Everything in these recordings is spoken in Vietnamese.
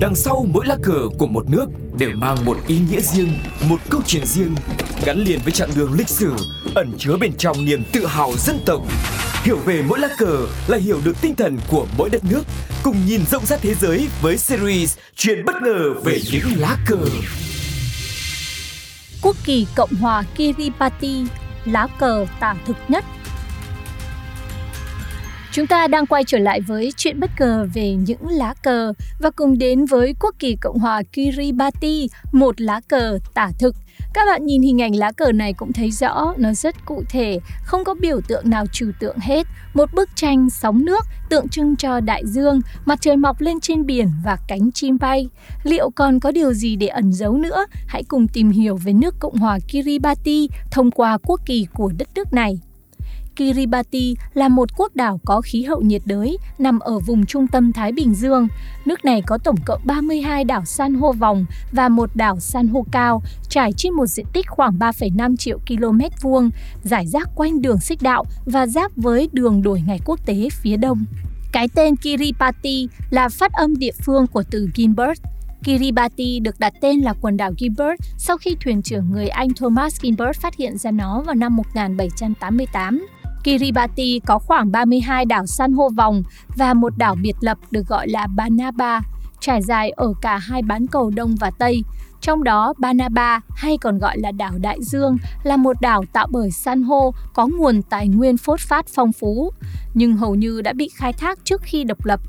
Đằng sau mỗi lá cờ của một nước đều mang một ý nghĩa riêng, một câu chuyện riêng, gắn liền với chặng đường lịch sử, ẩn chứa bên trong niềm tự hào dân tộc. Hiểu về mỗi lá cờ là hiểu được tinh thần của mỗi đất nước, cùng nhìn rộng rãi thế giới với series Chuyện bất ngờ về những lá cờ. Quốc kỳ Cộng hòa Kiribati, lá cờ tả thực nhất Chúng ta đang quay trở lại với chuyện bất ngờ về những lá cờ và cùng đến với quốc kỳ Cộng hòa Kiribati, một lá cờ tả thực. Các bạn nhìn hình ảnh lá cờ này cũng thấy rõ, nó rất cụ thể, không có biểu tượng nào trừu tượng hết. Một bức tranh sóng nước tượng trưng cho đại dương, mặt trời mọc lên trên biển và cánh chim bay. Liệu còn có điều gì để ẩn giấu nữa? Hãy cùng tìm hiểu về nước Cộng hòa Kiribati thông qua quốc kỳ của đất nước này. Kiribati là một quốc đảo có khí hậu nhiệt đới nằm ở vùng trung tâm Thái Bình Dương. Nước này có tổng cộng 32 đảo san hô vòng và một đảo san hô cao, trải trên một diện tích khoảng 3,5 triệu km vuông, giải rác quanh đường xích đạo và giáp với đường đổi ngày quốc tế phía đông. Cái tên Kiribati là phát âm địa phương của từ Gilbert, Kiribati được đặt tên là quần đảo Gilbert sau khi thuyền trưởng người Anh Thomas Gilbert phát hiện ra nó vào năm 1788. Kiribati có khoảng 32 đảo san hô vòng và một đảo biệt lập được gọi là Banaba, trải dài ở cả hai bán cầu Đông và Tây. Trong đó, Banaba hay còn gọi là đảo Đại Dương là một đảo tạo bởi san hô có nguồn tài nguyên phốt phát phong phú, nhưng hầu như đã bị khai thác trước khi độc lập.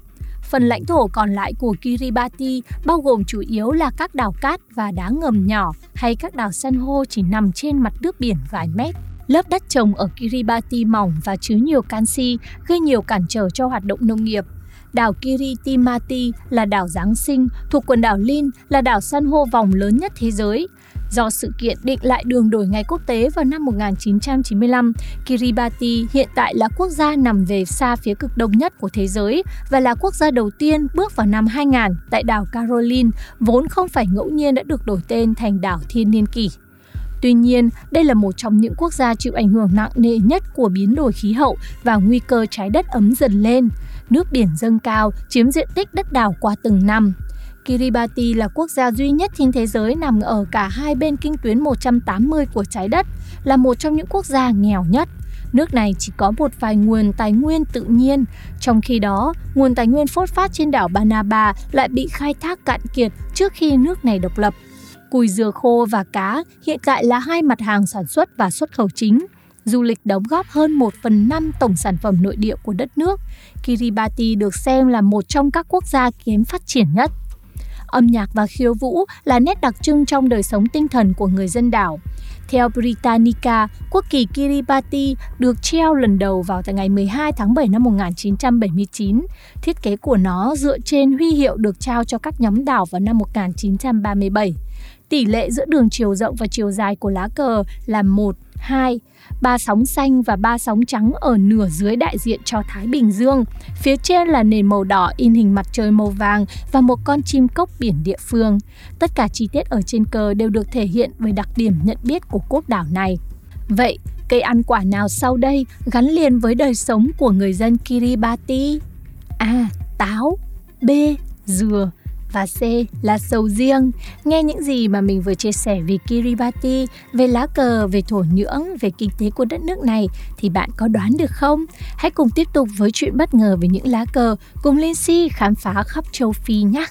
Phần lãnh thổ còn lại của Kiribati bao gồm chủ yếu là các đảo cát và đá ngầm nhỏ hay các đảo san hô chỉ nằm trên mặt nước biển vài mét. Lớp đất trồng ở Kiribati mỏng và chứa nhiều canxi gây nhiều cản trở cho hoạt động nông nghiệp. Đảo Kiritimati là đảo Giáng sinh, thuộc quần đảo Lin là đảo san hô vòng lớn nhất thế giới. Do sự kiện định lại đường đổi ngày quốc tế vào năm 1995, Kiribati hiện tại là quốc gia nằm về xa phía cực đông nhất của thế giới và là quốc gia đầu tiên bước vào năm 2000 tại đảo Caroline, vốn không phải ngẫu nhiên đã được đổi tên thành đảo thiên niên kỷ. Tuy nhiên, đây là một trong những quốc gia chịu ảnh hưởng nặng nề nhất của biến đổi khí hậu và nguy cơ trái đất ấm dần lên. Nước biển dâng cao chiếm diện tích đất đảo qua từng năm. Kiribati là quốc gia duy nhất trên thế giới nằm ở cả hai bên kinh tuyến 180 của trái đất, là một trong những quốc gia nghèo nhất. Nước này chỉ có một vài nguồn tài nguyên tự nhiên, trong khi đó, nguồn tài nguyên phốt phát trên đảo Banaba lại bị khai thác cạn kiệt trước khi nước này độc lập. Cùi dừa khô và cá hiện tại là hai mặt hàng sản xuất và xuất khẩu chính. Du lịch đóng góp hơn 1 phần 5 tổng sản phẩm nội địa của đất nước. Kiribati được xem là một trong các quốc gia kém phát triển nhất. Âm nhạc và khiêu vũ là nét đặc trưng trong đời sống tinh thần của người dân đảo. Theo Britannica, quốc kỳ Kiribati được treo lần đầu vào ngày 12 tháng 7 năm 1979. Thiết kế của nó dựa trên huy hiệu được trao cho các nhóm đảo vào năm 1937. Tỷ lệ giữa đường chiều rộng và chiều dài của lá cờ là 1, 2, ba sóng xanh và ba sóng trắng ở nửa dưới đại diện cho Thái Bình Dương. Phía trên là nền màu đỏ in hình mặt trời màu vàng và một con chim cốc biển địa phương. Tất cả chi tiết ở trên cờ đều được thể hiện với đặc điểm nhận biết của quốc đảo này. Vậy, cây ăn quả nào sau đây gắn liền với đời sống của người dân Kiribati? A. Táo B. Dừa và C là sầu riêng. Nghe những gì mà mình vừa chia sẻ về Kiribati, về lá cờ, về thổ nhưỡng, về kinh tế của đất nước này thì bạn có đoán được không? Hãy cùng tiếp tục với chuyện bất ngờ về những lá cờ cùng Linh Si khám phá khắp châu Phi nhé!